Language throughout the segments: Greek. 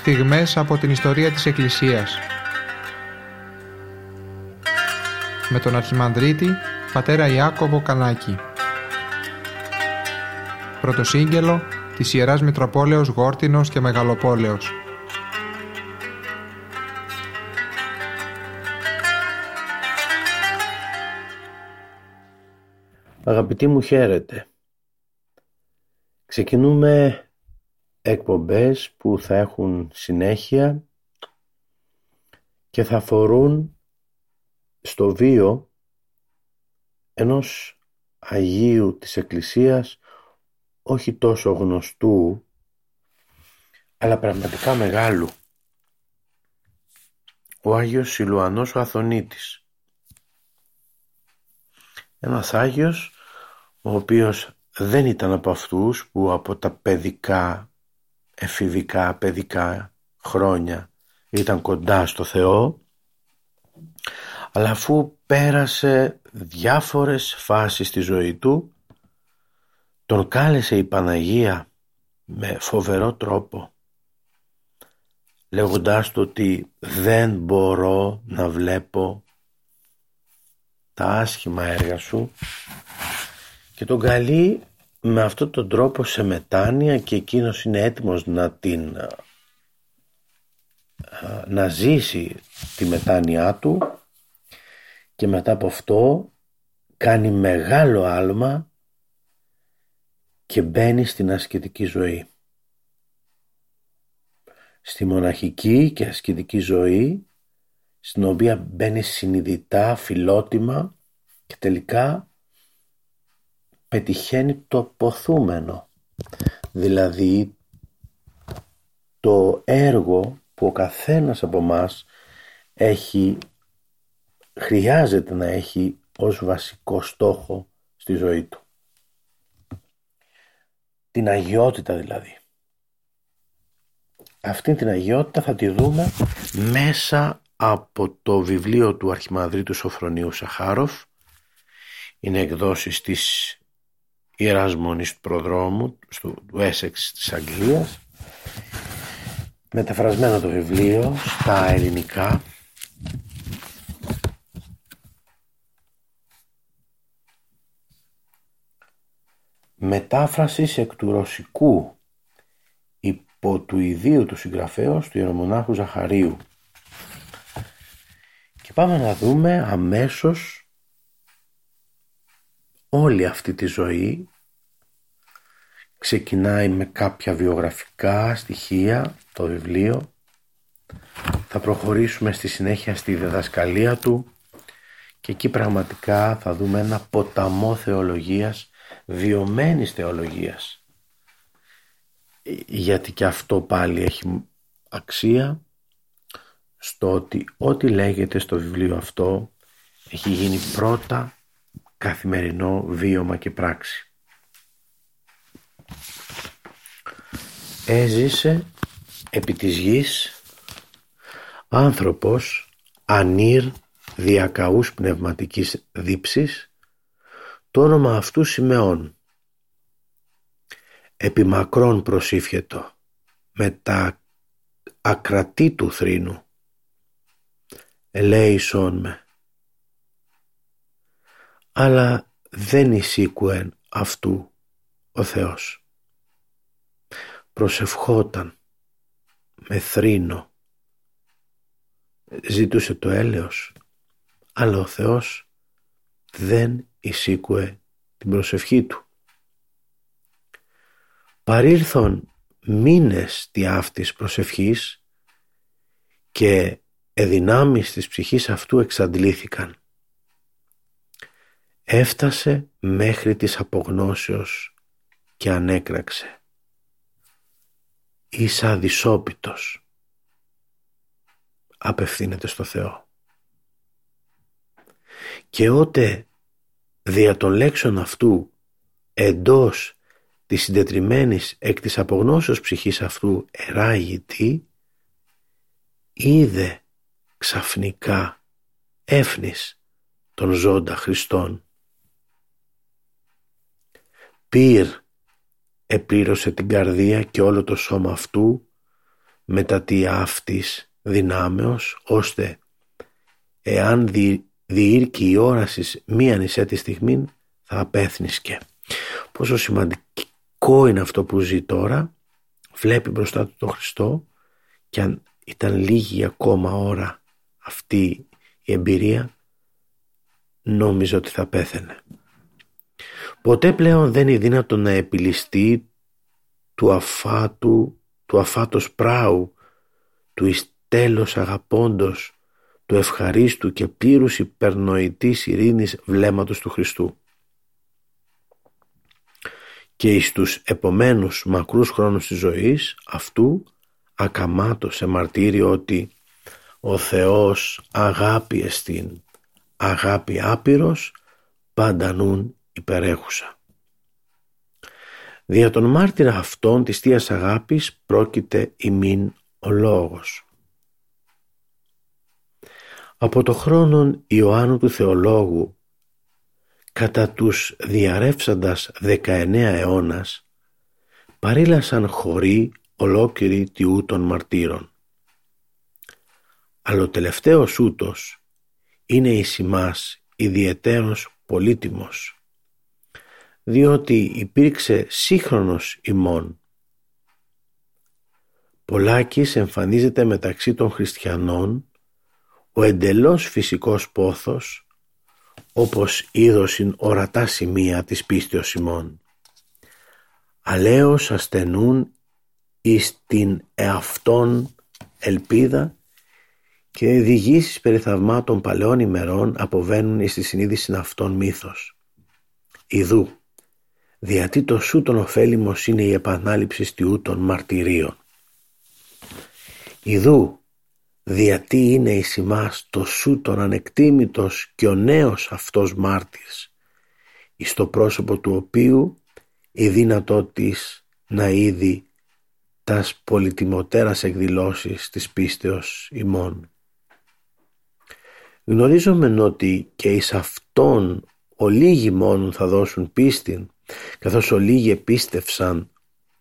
στιγμές από την ιστορία της Εκκλησίας. Με τον Αρχιμανδρίτη, πατέρα Ιάκωβο Κανάκη. Πρωτοσύγγελο της Ιεράς Μητροπόλεως Γόρτινος και Μεγαλοπόλεως. Αγαπητοί μου χαίρετε. Ξεκινούμε εκπομπές που θα έχουν συνέχεια και θα αφορούν στο βίο ενός Αγίου της Εκκλησίας όχι τόσο γνωστού αλλά πραγματικά μεγάλου. Ο Άγιος Σιλουανός ο Αθωνίτης. Ένας Άγιος ο οποίος δεν ήταν από αυτούς που από τα παιδικά, εφηβικά, παιδικά χρόνια. Ήταν κοντά στο Θεό. Αλλά αφού πέρασε διάφορες φάσεις στη ζωή του τον κάλεσε η Παναγία με φοβερό τρόπο λέγοντάς του ότι δεν μπορώ να βλέπω τα άσχημα έργα σου και τον καλεί με αυτόν τον τρόπο σε μετάνοια και εκείνος είναι έτοιμος να την να ζήσει τη μετάνοιά του και μετά από αυτό κάνει μεγάλο άλμα και μπαίνει στην ασκητική ζωή. Στη μοναχική και ασκητική ζωή στην οποία μπαίνει συνειδητά, φιλότιμα και τελικά πετυχαίνει το ποθούμενο. Δηλαδή το έργο που ο καθένας από μας έχει, χρειάζεται να έχει ως βασικό στόχο στη ζωή του. Την αγιότητα δηλαδή. Αυτή την αγιότητα θα τη δούμε μέσα από το βιβλίο του Αρχιμανδρίτου Σοφρονίου Σαχάροφ. Είναι εκδόσεις της Ιεράς Μονής του Προδρόμου του Έσεξ της Αγγλίας. Μεταφρασμένο το βιβλίο στα ελληνικά. Μετάφρασης εκ του ρωσικού υπό του ιδίου του συγγραφέως του Ιερομονάχου Ζαχαρίου. Και πάμε να δούμε αμέσως όλη αυτή τη ζωή ξεκινάει με κάποια βιογραφικά στοιχεία το βιβλίο. Θα προχωρήσουμε στη συνέχεια στη διδασκαλία του και εκεί πραγματικά θα δούμε ένα ποταμό θεολογίας βιωμένης θεολογίας. Γιατί και αυτό πάλι έχει αξία στο ότι ό,τι λέγεται στο βιβλίο αυτό έχει γίνει πρώτα καθημερινό βίωμα και πράξη. Έζησε επί της γης άνθρωπος ανήρ διακαούς πνευματικής δίψης το όνομα αυτού Σιμεών επί μακρόν προσήφιετο με τα ακρατή του θρήνου. Ελέησόν με αλλά δεν εισήκουεν αυτού ο Θεός. Προσευχόταν με θρήνο, ζητούσε το έλεος, αλλά ο Θεός δεν εισήκουε την προσευχή του. Παρήλθον μήνες τη αυτής προσευχής και εδυνάμεις της ψυχής αυτού εξαντλήθηκαν έφτασε μέχρι της απογνώσεως και ανέκραξε. Είσαι αδυσόπιτος. Απευθύνεται στο Θεό. Και ότε δια των λέξεων αυτού εντός της συντετριμένης εκ της απογνώσεως ψυχής αυτού εράγητη είδε ξαφνικά έφνης των ζώντα Χριστών Πήρ επλήρωσε την καρδία και όλο το σώμα αυτού μετά τι αυτής δυνάμεως, ώστε εάν δι, διήρκει η όραση μία νησέ τη στιγμή θα απέθνισκε. Πόσο σημαντικό είναι αυτό που ζει τώρα, βλέπει μπροστά του τον Χριστό και αν ήταν λίγη ακόμα ώρα αυτή η εμπειρία νόμιζε ότι θα πέθαινε. Ποτέ πλέον δεν είναι δύνατο να επιληστεί του αφάτου, του αφάτος πράου, του ιστέλος αγαπώντος, του ευχαρίστου και πλήρους υπερνοητής ειρήνης βλέμματος του Χριστού. Και εις τους επομένους μακρούς χρόνους της ζωής αυτού ακαμάτω σε μαρτύριο ότι ο Θεός αγάπη εστίν, αγάπη άπειρος, παντανούν υπερέχουσα. Δια τον μάρτυρα αυτών της Θείας Αγάπης πρόκειται ημίν ο λόγος. Από το χρόνον Ιωάννου του Θεολόγου κατά τους διαρρεύσαντας 19 αιώνας παρήλασαν χωρί ολόκληρη τιού των μαρτύρων. Αλλά ο τελευταίος ούτος είναι η σημάς ιδιαιτέρως πολύτιμος διότι υπήρξε σύγχρονος ημών. Πολάκης εμφανίζεται μεταξύ των χριστιανών ο εντελώς φυσικός πόθος όπως είδωσιν ορατά σημεία της πίστεως ημών. Αλέως ασθενούν εις την εαυτόν ελπίδα και διηγήσεις περί θαυμάτων παλαιών ημερών αποβαίνουν εις τη συνείδηση αυτών μύθος. Ιδού, διατί το σου τον ωφέλιμος είναι η επανάληψη στιού των μαρτυρίων. Ιδού, διατί είναι η σημάς το σου τον ανεκτήμητος και ο νέος αυτός μάρτυρς, εις το πρόσωπο του οποίου η δύνατό της να είδει τας πολυτιμωτέρας εκδηλώσεις της πίστεως ημών. Γνωρίζομαι ότι και εις αυτόν ολίγοι μόνον θα δώσουν πίστην καθώς ολίγοι επίστευσαν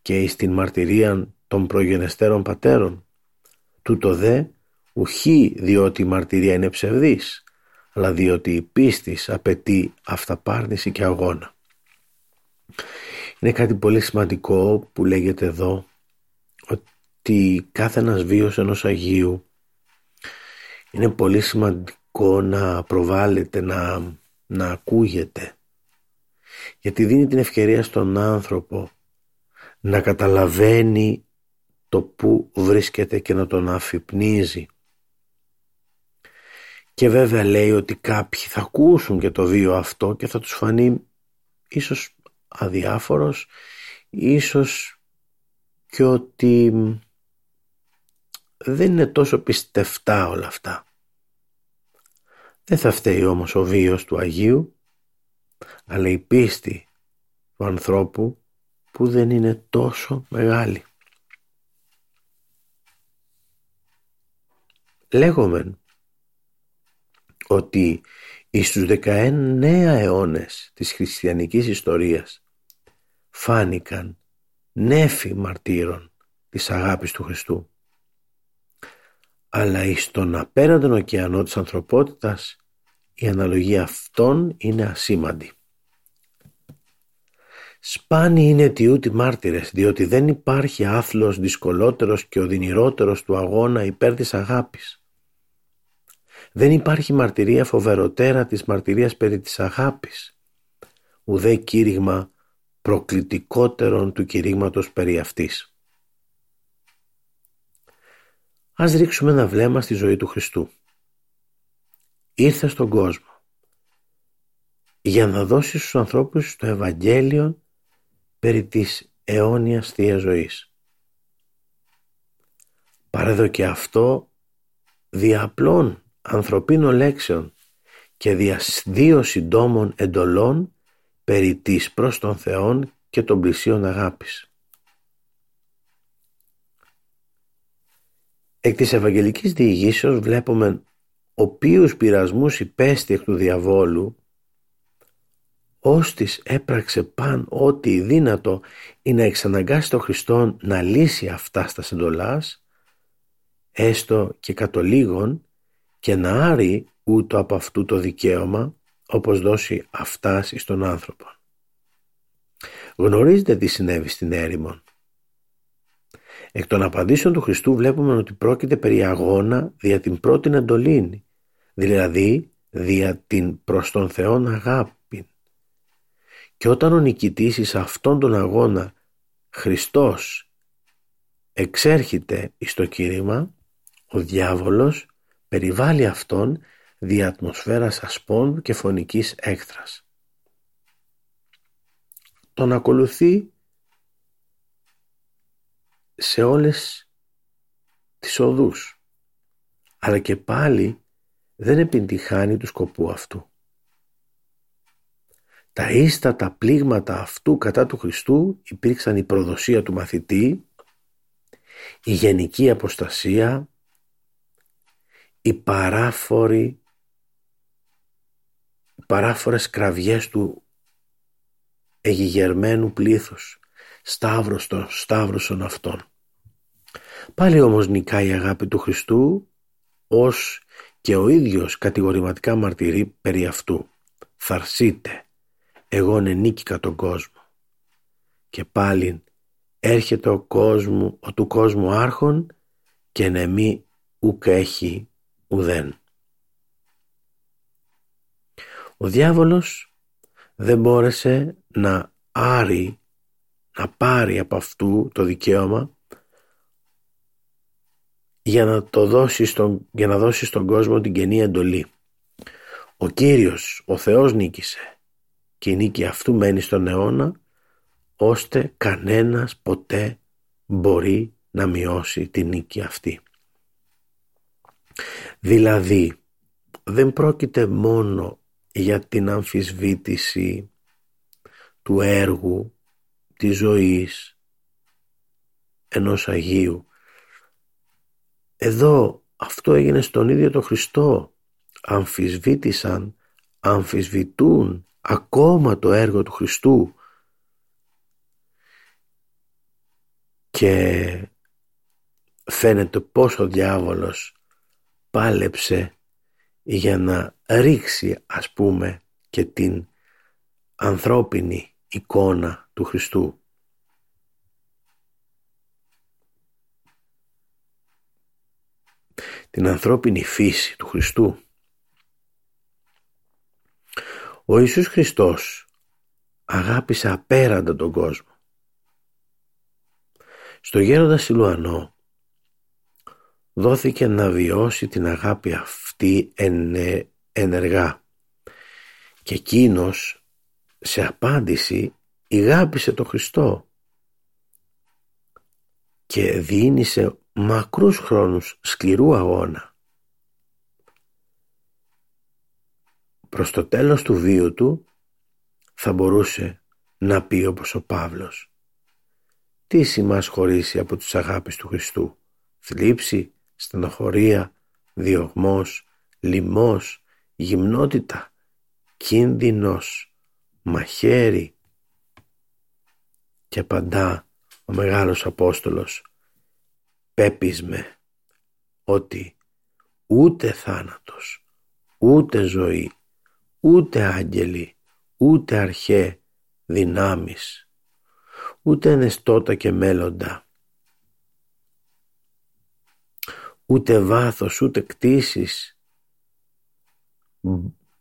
και εις την μαρτυρία των προγενεστέρων πατέρων. Τούτο δε ουχή διότι η μαρτυρία είναι ψευδής, αλλά διότι η πίστης απαιτεί αυταπάρνηση και αγώνα. Είναι κάτι πολύ σημαντικό που λέγεται εδώ ότι κάθε ένας βίος ενός Αγίου είναι πολύ σημαντικό να προβάλλεται, να, να ακούγεται γιατί δίνει την ευκαιρία στον άνθρωπο να καταλαβαίνει το που βρίσκεται και να τον αφυπνίζει. Και βέβαια λέει ότι κάποιοι θα ακούσουν και το βίο αυτό και θα τους φανεί ίσως αδιάφορος, ίσως και ότι δεν είναι τόσο πιστευτά όλα αυτά. Δεν θα φταίει όμως ο βίος του Αγίου αλλά η πίστη του ανθρώπου που δεν είναι τόσο μεγάλη. Λέγομεν ότι εις τους 19 αιώνες της χριστιανικής ιστορίας φάνηκαν νέφοι μαρτύρων της αγάπης του Χριστού αλλά εις τον απέραντον ωκεανό της ανθρωπότητας η αναλογία αυτών είναι ασήμαντη. Σπάνιοι είναι τιούτοι μάρτυρες, διότι δεν υπάρχει άθλος δυσκολότερος και οδυνηρότερος του αγώνα υπέρ της αγάπης. Δεν υπάρχει μαρτυρία φοβεροτέρα της μαρτυρίας περί της αγάπης, ουδέ κήρυγμα προκλητικότερον του κηρύγματος περί αυτής. Ας ρίξουμε ένα βλέμμα στη ζωή του Χριστού. Ήρθε στον κόσμο για να δώσει στους ανθρώπους το Ευαγγέλιο περί της αιώνιας Θείας Ζωής. Παρέδω και αυτό δια απλών ανθρωπίνων λέξεων και δια δύο συντόμων εντολών περί της προς τον Θεόν και των πλησίων αγάπης. Εκ της Ευαγγελικής Διηγήσεως βλέπουμε οποίους πειρασμούς υπέστη εκ του διαβόλου Όστις έπραξε παν ό,τι δύνατο ή να εξαναγκάσει τον Χριστό να λύσει αυτά στα συντολάς, έστω και κατ' και να άρει ούτω από αυτού το δικαίωμα όπως δώσει αυτάς εις τον άνθρωπο. Γνωρίζετε τι συνέβη στην έρημον. Εκ των απαντήσεων του Χριστού βλέπουμε ότι πρόκειται περί αγώνα δια την πρώτη εντολή, δηλαδή δια την προς τον Θεόν αγάπη. Και όταν ο νικητής εις αυτόν τον αγώνα Χριστός εξέρχεται εις το κήρυμα, ο διάβολος περιβάλλει αυτόν δια ατμοσφαίρας ασπών και φωνικής έκθρας. Τον ακολουθεί σε όλες τις οδούς, αλλά και πάλι δεν επιτυχάνει του σκοπού αυτού. Τα ίστατα πλήγματα αυτού κατά του Χριστού υπήρξαν η προδοσία του μαθητή, η γενική αποστασία, οι παράφοροι, οι παράφορες κραυγές του εγιγερμένου πλήθους, σταύρος των σταύρωσον αυτών. Πάλι όμως νικάει η αγάπη του Χριστού ως και ο ίδιος κατηγορηματικά μαρτυρεί περί αυτού. Θαρσείτε, εγώ νίκηκα τον κόσμο. Και πάλι έρχεται ο κόσμο, ο του κόσμου άρχον και νεμή ουκ έχει ουδέν. Ο διάβολος δεν μπόρεσε να άρει, να πάρει από αυτού το δικαίωμα για να, το δώσει στον, για να δώσει στον κόσμο την καινή εντολή. Ο Κύριος, ο Θεός νίκησε και η νίκη αυτού μένει στον αιώνα ώστε κανένας ποτέ μπορεί να μειώσει την νίκη αυτή. Δηλαδή δεν πρόκειται μόνο για την αμφισβήτηση του έργου, της ζωής ενός Αγίου. Εδώ αυτό έγινε στον ίδιο τον Χριστό. Αμφισβήτησαν, αμφισβητούν ακόμα το έργο του Χριστού και φαίνεται πως ο διάβολος πάλεψε για να ρίξει ας πούμε και την ανθρώπινη εικόνα του Χριστού. Την ανθρώπινη φύση του Χριστού. Ο Ιησούς Χριστός αγάπησε απέραντα τον κόσμο. Στο γέροντας Σιλουανό δόθηκε να βιώσει την αγάπη αυτή ενεργά και εκείνος σε απάντηση ηγάπησε τον Χριστό και διήνυσε μακρούς χρόνους σκληρού αγώνα. Προς το τέλος του βίου του θα μπορούσε να πει όπως ο Παύλος «Τι σημάς χωρίσει από τους αγάπης του Χριστού, θλίψη, στενοχωρία, διωγμός, λιμός, γυμνότητα, κίνδυνος, μαχαίρι» και απαντά ο Μεγάλος Απόστολος «Πέπισμε ότι ούτε θάνατος, ούτε ζωή, ούτε άγγελοι, ούτε αρχέ δυνάμεις, ούτε ενεστώτα και μέλλοντα, ούτε βάθος, ούτε κτίσεις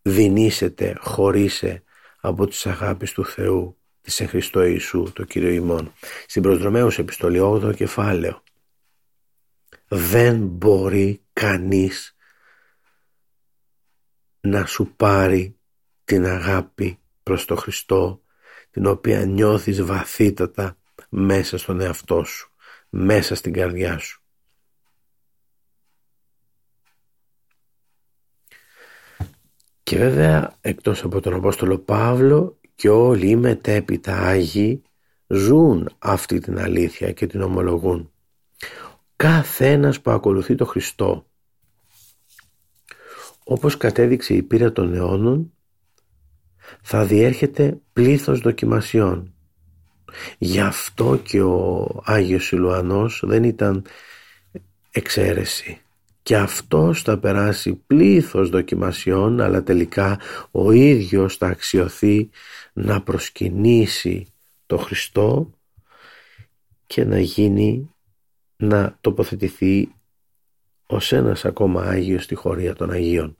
δινήσετε, χωρίσε από τις αγάπης του Θεού της εν Χριστώ Ιησού, το Κύριο ημών. Στην προσδρομέως επιστολή 8 κεφάλαιο. Δεν μπορεί κανείς να σου πάρει την αγάπη προς το Χριστό την οποία νιώθεις βαθύτατα μέσα στον εαυτό σου, μέσα στην καρδιά σου. Και βέβαια εκτός από τον Απόστολο Παύλο και όλοι οι μετέπειτα Άγιοι ζουν αυτή την αλήθεια και την ομολογούν. Κάθε ένας που ακολουθεί το Χριστό όπως κατέδειξε η πείρα των αιώνων θα διέρχεται πλήθος δοκιμασιών. Γι' αυτό και ο Άγιος Σιλουανός δεν ήταν εξαίρεση και αυτός θα περάσει πλήθος δοκιμασιών αλλά τελικά ο ίδιος θα αξιωθεί να προσκυνήσει το Χριστό και να γίνει να τοποθετηθεί ως ένας ακόμα Άγιος στη χωρία των Αγίων.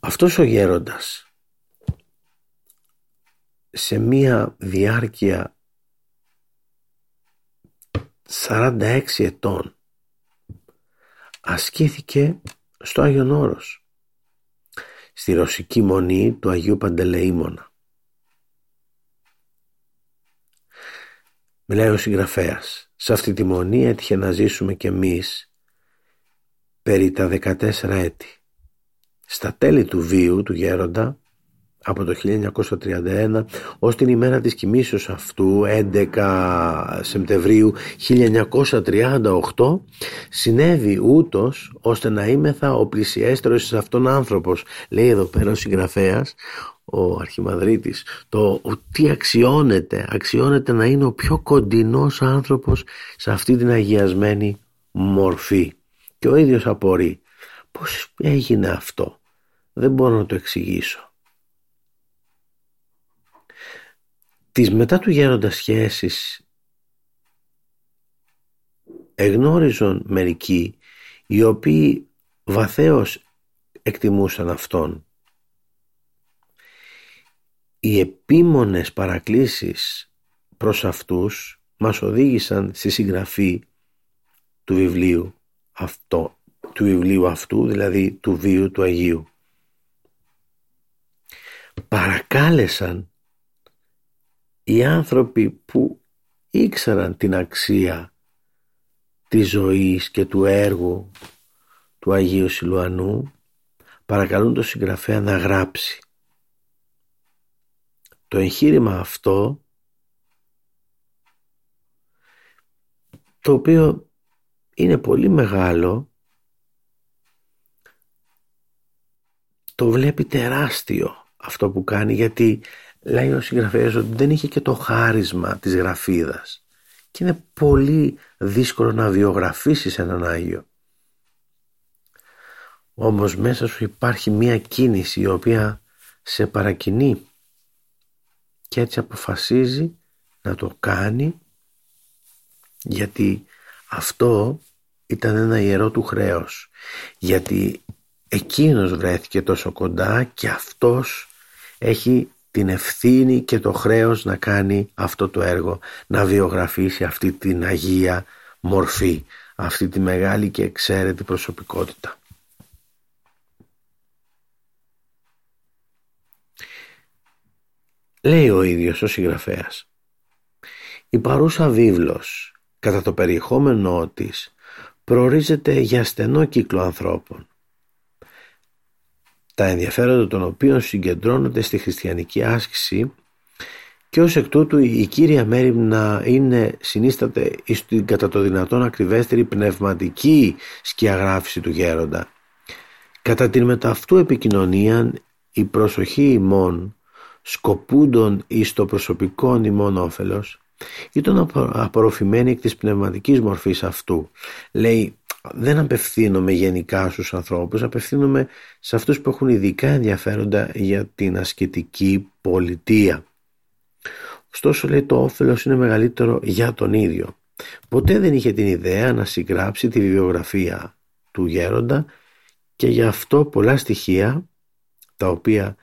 Αυτός ο γέροντας σε μία διάρκεια 46 ετών ασκήθηκε στο Άγιον Όρος στη ρωσική μονή του Αγίου Παντελεήμονα. Μιλάει ο συγγραφέας. Σε αυτή τη μονή έτυχε να ζήσουμε κι εμείς περί τα 14 έτη. Στα τέλη του βίου του γέροντα από το 1931 ως την ημέρα της κοιμήσεως αυτού 11 Σεπτεμβρίου 1938 συνέβη ούτως ώστε να είμεθα ο πλησιέστερος σε αυτόν άνθρωπος λέει εδώ πέρα ο συγγραφέας ο Αρχιμαδρίτης το τι αξιώνεται αξιώνεται να είναι ο πιο κοντινός άνθρωπος σε αυτή την αγιασμένη μορφή και ο ίδιος απορεί πως έγινε αυτό δεν μπορώ να το εξηγήσω τις μετά του γέροντας σχέσεις εγνώριζον μερικοί οι οποίοι βαθέως εκτιμούσαν αυτόν. Οι επίμονες παρακλήσεις προς αυτούς μας οδήγησαν στη συγγραφή του βιβλίου αυτό, του βιβλίου αυτού, δηλαδή του βίου του Αγίου. Παρακάλεσαν οι άνθρωποι που ήξεραν την αξία της ζωής και του έργου του Αγίου Σιλουανού παρακαλούν τον συγγραφέα να γράψει. Το εγχείρημα αυτό το οποίο είναι πολύ μεγάλο το βλέπει τεράστιο αυτό που κάνει γιατί λέει ο συγγραφέας ότι δεν είχε και το χάρισμα της γραφίδας και είναι πολύ δύσκολο να βιογραφίσεις έναν Άγιο. Όμως μέσα σου υπάρχει μία κίνηση η οποία σε παρακινεί και έτσι αποφασίζει να το κάνει γιατί αυτό ήταν ένα ιερό του χρέος γιατί εκείνος βρέθηκε τόσο κοντά και αυτός έχει την ευθύνη και το χρέος να κάνει αυτό το έργο, να βιογραφήσει αυτή την Αγία μορφή, αυτή τη μεγάλη και εξαίρετη προσωπικότητα. Λέει ο ίδιος ο συγγραφέας «Η παρούσα βίβλος κατά το περιεχόμενό της προορίζεται για στενό κύκλο ανθρώπων τα ενδιαφέροντα των οποίων συγκεντρώνονται στη χριστιανική άσκηση και ως εκ τούτου η κύρια μέρη να είναι συνίσταται στην κατά το δυνατόν ακριβέστερη πνευματική σκιαγράφηση του γέροντα. Κατά την μεταυτού επικοινωνία η προσοχή ημών σκοπούντων εις το προσωπικό ημών όφελος ήταν απορροφημένη εκ της πνευματικής μορφής αυτού. Λέει δεν απευθύνομαι γενικά στους ανθρώπους, απευθύνομαι σε αυτούς που έχουν ειδικά ενδιαφέροντα για την ασκητική πολιτεία. Ωστόσο λέει το όφελος είναι μεγαλύτερο για τον ίδιο. Ποτέ δεν είχε την ιδέα να συγγράψει τη βιβλιογραφία του γέροντα και γι' αυτό πολλά στοιχεία τα οποία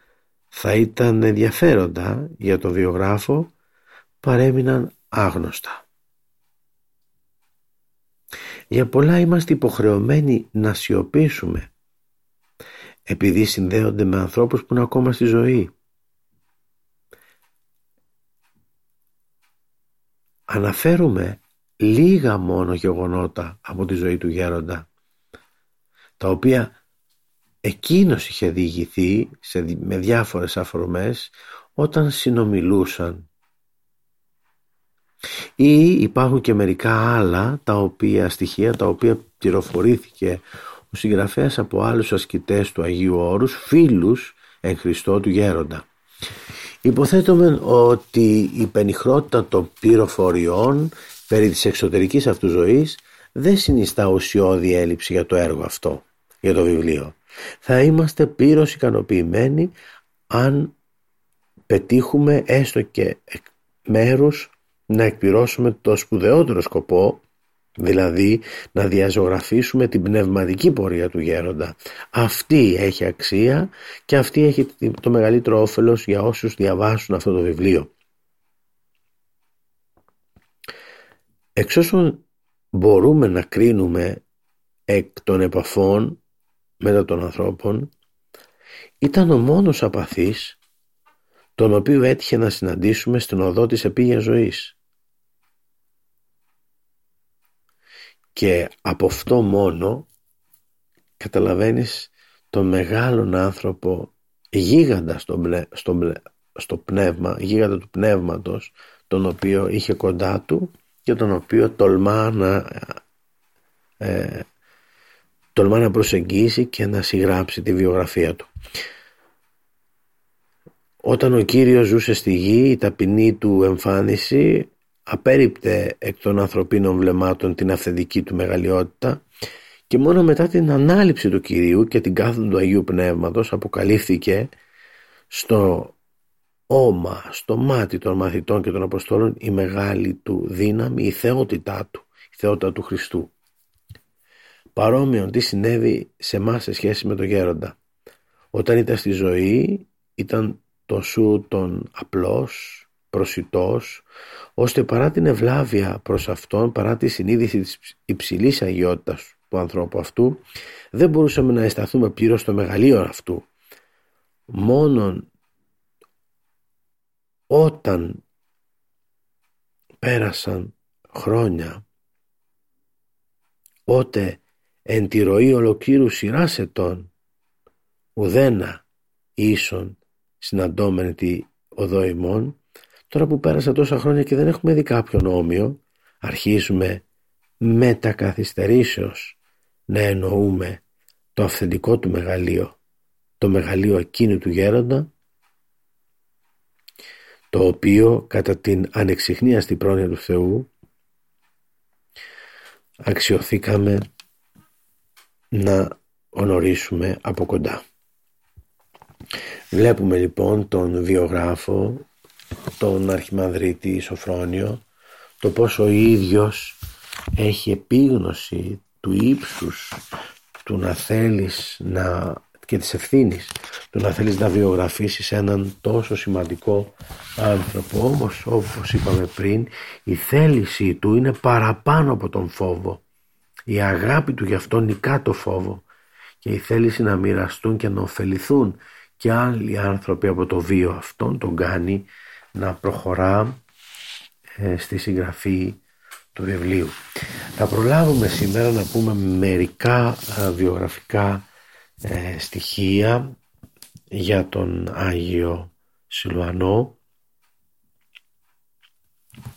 θα ήταν ενδιαφέροντα για τον βιογράφο παρέμειναν άγνωστα. Για πολλά είμαστε υποχρεωμένοι να σιωπήσουμε επειδή συνδέονται με ανθρώπους που είναι ακόμα στη ζωή. Αναφέρουμε λίγα μόνο γεγονότα από τη ζωή του γέροντα τα οποία εκείνος είχε διηγηθεί σε, με διάφορες αφορμές όταν συνομιλούσαν ή υπάρχουν και μερικά άλλα τα οποία, στοιχεία τα οποία πληροφορήθηκε ο συγγραφέας από άλλους ασκητές του Αγίου Όρους, φίλους εν Χριστώ του Γέροντα. Υποθέτουμε ότι η πενιχρότητα των πληροφοριών περί της εξωτερικής αυτού ζωής δεν συνιστά ουσιώδη έλλειψη για το έργο αυτό, για το βιβλίο. Θα είμαστε πλήρως ικανοποιημένοι αν πετύχουμε έστω και μέρους να εκπληρώσουμε το σπουδαιότερο σκοπό δηλαδή να διαζωγραφίσουμε την πνευματική πορεία του γέροντα. Αυτή έχει αξία και αυτή έχει το μεγαλύτερο όφελος για όσους διαβάσουν αυτό το βιβλίο. Εξ όσων μπορούμε να κρίνουμε εκ των επαφών μετά των ανθρώπων ήταν ο μόνος απαθής τον οποίο έτυχε να συναντήσουμε στην οδό της επίγειας ζωής. Και από αυτό μόνο καταλαβαίνεις τον μεγάλον άνθρωπο γίγαντα στο, στο, στο πνεύμα, γίγαντα του πνεύματος τον οποίο είχε κοντά του και τον οποίο τολμά να, ε, τολμά να προσεγγίσει και να συγγράψει τη βιογραφία του. Όταν ο Κύριος ζούσε στη γη η ταπεινή του εμφάνιση απέριπτε εκ των ανθρωπίνων βλεμάτων την αυθεντική του μεγαλειότητα και μόνο μετά την ανάληψη του Κυρίου και την κάθοδο του Αγίου Πνεύματος αποκαλύφθηκε στο όμα, στο μάτι των μαθητών και των Αποστόλων η μεγάλη του δύναμη, η θεότητά του, η θεότητα του Χριστού. Παρόμοιον τι συνέβη σε εμάς σε σχέση με τον Γέροντα. Όταν ήταν στη ζωή ήταν το σου τον απλός, προσιτός, ώστε παρά την ευλάβεια προς Αυτόν, παρά τη συνείδηση της υψηλής αγιότητας του ανθρώπου αυτού, δεν μπορούσαμε να αισθανθούμε πλήρως στο μεγαλείο αυτού. Μόνον όταν πέρασαν χρόνια, ότε εν τη ροή ολοκλήρου σειράς ετών, ουδένα ίσον συναντώμενη τη οδό ημών, Τώρα που πέρασαν τόσα χρόνια και δεν έχουμε δει κάποιον όμοιο, αρχίζουμε μετακαθυστερήσεως να εννοούμε το αυθεντικό του μεγαλείο, το μεγαλείο εκείνου του γέροντα, το οποίο κατά την ανεξιχνίαστη πρόνοια του Θεού αξιοθήκαμε να ονορίσουμε από κοντά. Βλέπουμε λοιπόν τον βιογράφο τον Αρχιμανδρίτη Σοφρόνιο το πόσο ο ίδιος έχει επίγνωση του ύψους του να θέλεις να και της ευθύνης του να θέλεις να βιογραφίσεις έναν τόσο σημαντικό άνθρωπο. Όμως όπως είπαμε πριν η θέλησή του είναι παραπάνω από τον φόβο. Η αγάπη του γι' αυτό νικά το φόβο. Και η θέληση να μοιραστούν και να ωφεληθούν και άλλοι άνθρωποι από το βίο αυτόν τον κάνει να προχωρά ε, στη συγγραφή του βιβλίου. Θα προλάβουμε σήμερα να πούμε μερικά ε, βιογραφικά ε, στοιχεία για τον Άγιο Σιλουανό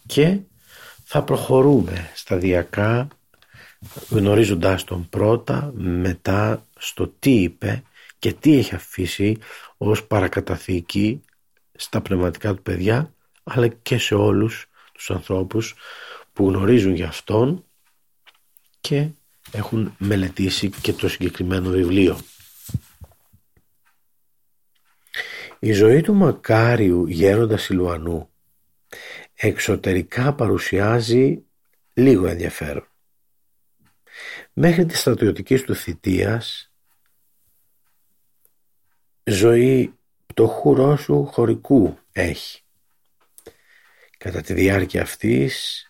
και θα προχωρούμε σταδιακά γνωρίζοντας τον πρώτα μετά στο τι είπε και τι έχει αφήσει ως παρακαταθήκη στα πνευματικά του παιδιά αλλά και σε όλους τους ανθρώπους που γνωρίζουν για Αυτόν και έχουν μελετήσει και το συγκεκριμένο βιβλίο. Η ζωή του Μακάριου γέροντας Σιλουανού εξωτερικά παρουσιάζει λίγο ενδιαφέρον. Μέχρι τη στρατιωτική του θητείας ζωή το χουρόσου χωρικού έχει. Κατά τη διάρκεια αυτής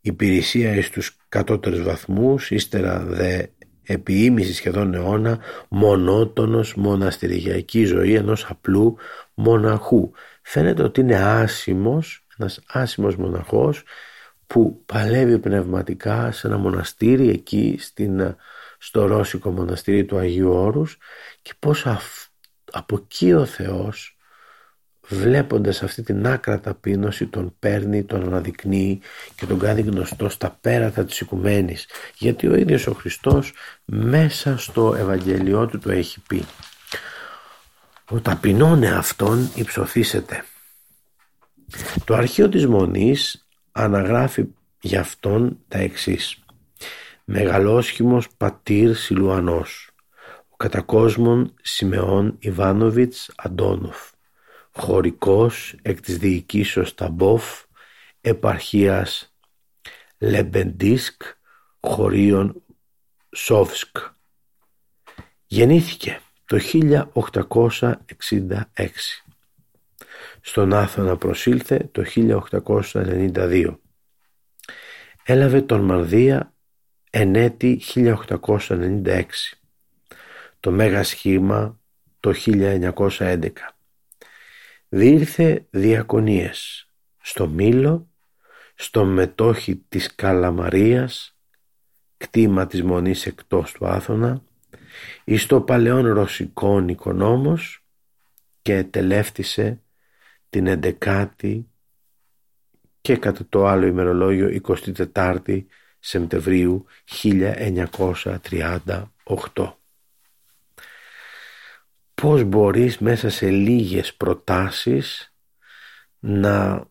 υπηρεσία εις τους κατώτερους βαθμούς, ύστερα δε επί σχεδόν αιώνα μονότονος μοναστηριακή ζωή ενός απλού μοναχού. Φαίνεται ότι είναι άσημος, ένας άσημος μοναχός που παλεύει πνευματικά σε ένα μοναστήρι εκεί στην, στο Ρώσικο μοναστήρι του Αγίου Όρους και πως αυτό από εκεί ο Θεός βλέποντας αυτή την άκρα ταπείνωση τον παίρνει, τον αναδεικνύει και τον κάνει γνωστό στα πέρατα της οικουμένης. Γιατί ο ίδιος ο Χριστός μέσα στο Ευαγγελιό του το έχει πει. Ο ταπεινών αυτόν υψωθήσετε το αρχείο της Μονής αναγράφει για αυτόν τα εξής. Μεγαλόσχημος πατήρ Σιλουανός, ο κατά κόσμον Συμεών Ιβάνοβιτς Αντόνοφ, χωρικός εκ της διοικήσεως Ταμπόφ, επαρχίας Λεμπεντίσκ, χωρίου Σόβσκ. Γεννήθηκε το 1866. Στον Άθωνα προσήλθε το 1892. Έλαβε τον Μανδία εν έτη 1896. Το Μέγα Σχήμα το 1911. Διήρθε διακονίες στο Μήλο, στο μετόχι της Καλαμαρίας, κτήμα της Μονής εκτός του Άθωνα, εις το παλαιόν ρωσικόν οικονόμος και τελεύτησε την 11η και κατά το άλλο ημερολόγιο 24η Σεπτεμβρίου 1938. Πώς μπορείς μέσα σε λίγες προτάσεις να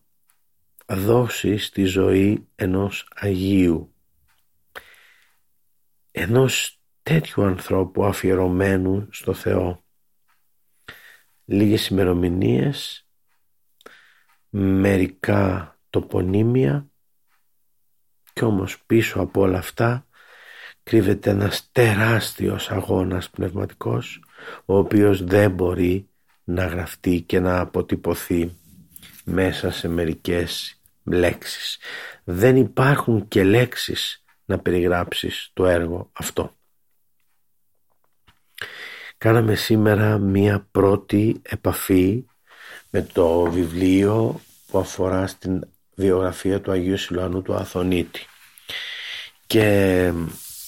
δώσεις τη ζωή ενός Αγίου. Ενός τέτοιου ανθρώπου αφιερωμένου στο Θεό. Λίγες ημερομηνίες, μερικά τοπονύμια κι όμως πίσω από όλα αυτά κρύβεται ένας τεράστιος αγώνας πνευματικός ο οποίος δεν μπορεί να γραφτεί και να αποτυπωθεί μέσα σε μερικές λέξεις. Δεν υπάρχουν και λέξεις να περιγράψεις το έργο αυτό. Κάναμε σήμερα μία πρώτη επαφή με το βιβλίο που αφορά στην βιογραφία του Αγίου Σιλουανού του Αθωνίτη και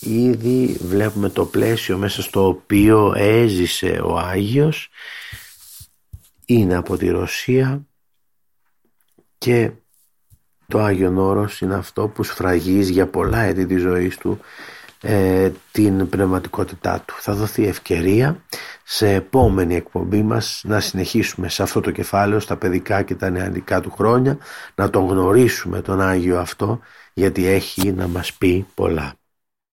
ήδη βλέπουμε το πλαίσιο μέσα στο οποίο έζησε ο Άγιος είναι από τη Ρωσία και το Άγιον Όρος είναι αυτό που σφραγίζει για πολλά έτη της ζωής του ε, την πνευματικότητά του. Θα δοθεί ευκαιρία σε επόμενη εκπομπή μας να συνεχίσουμε σε αυτό το κεφάλαιο στα παιδικά και τα νεανικά του χρόνια να τον γνωρίσουμε τον Άγιο αυτό γιατί έχει να μας πει πολλά.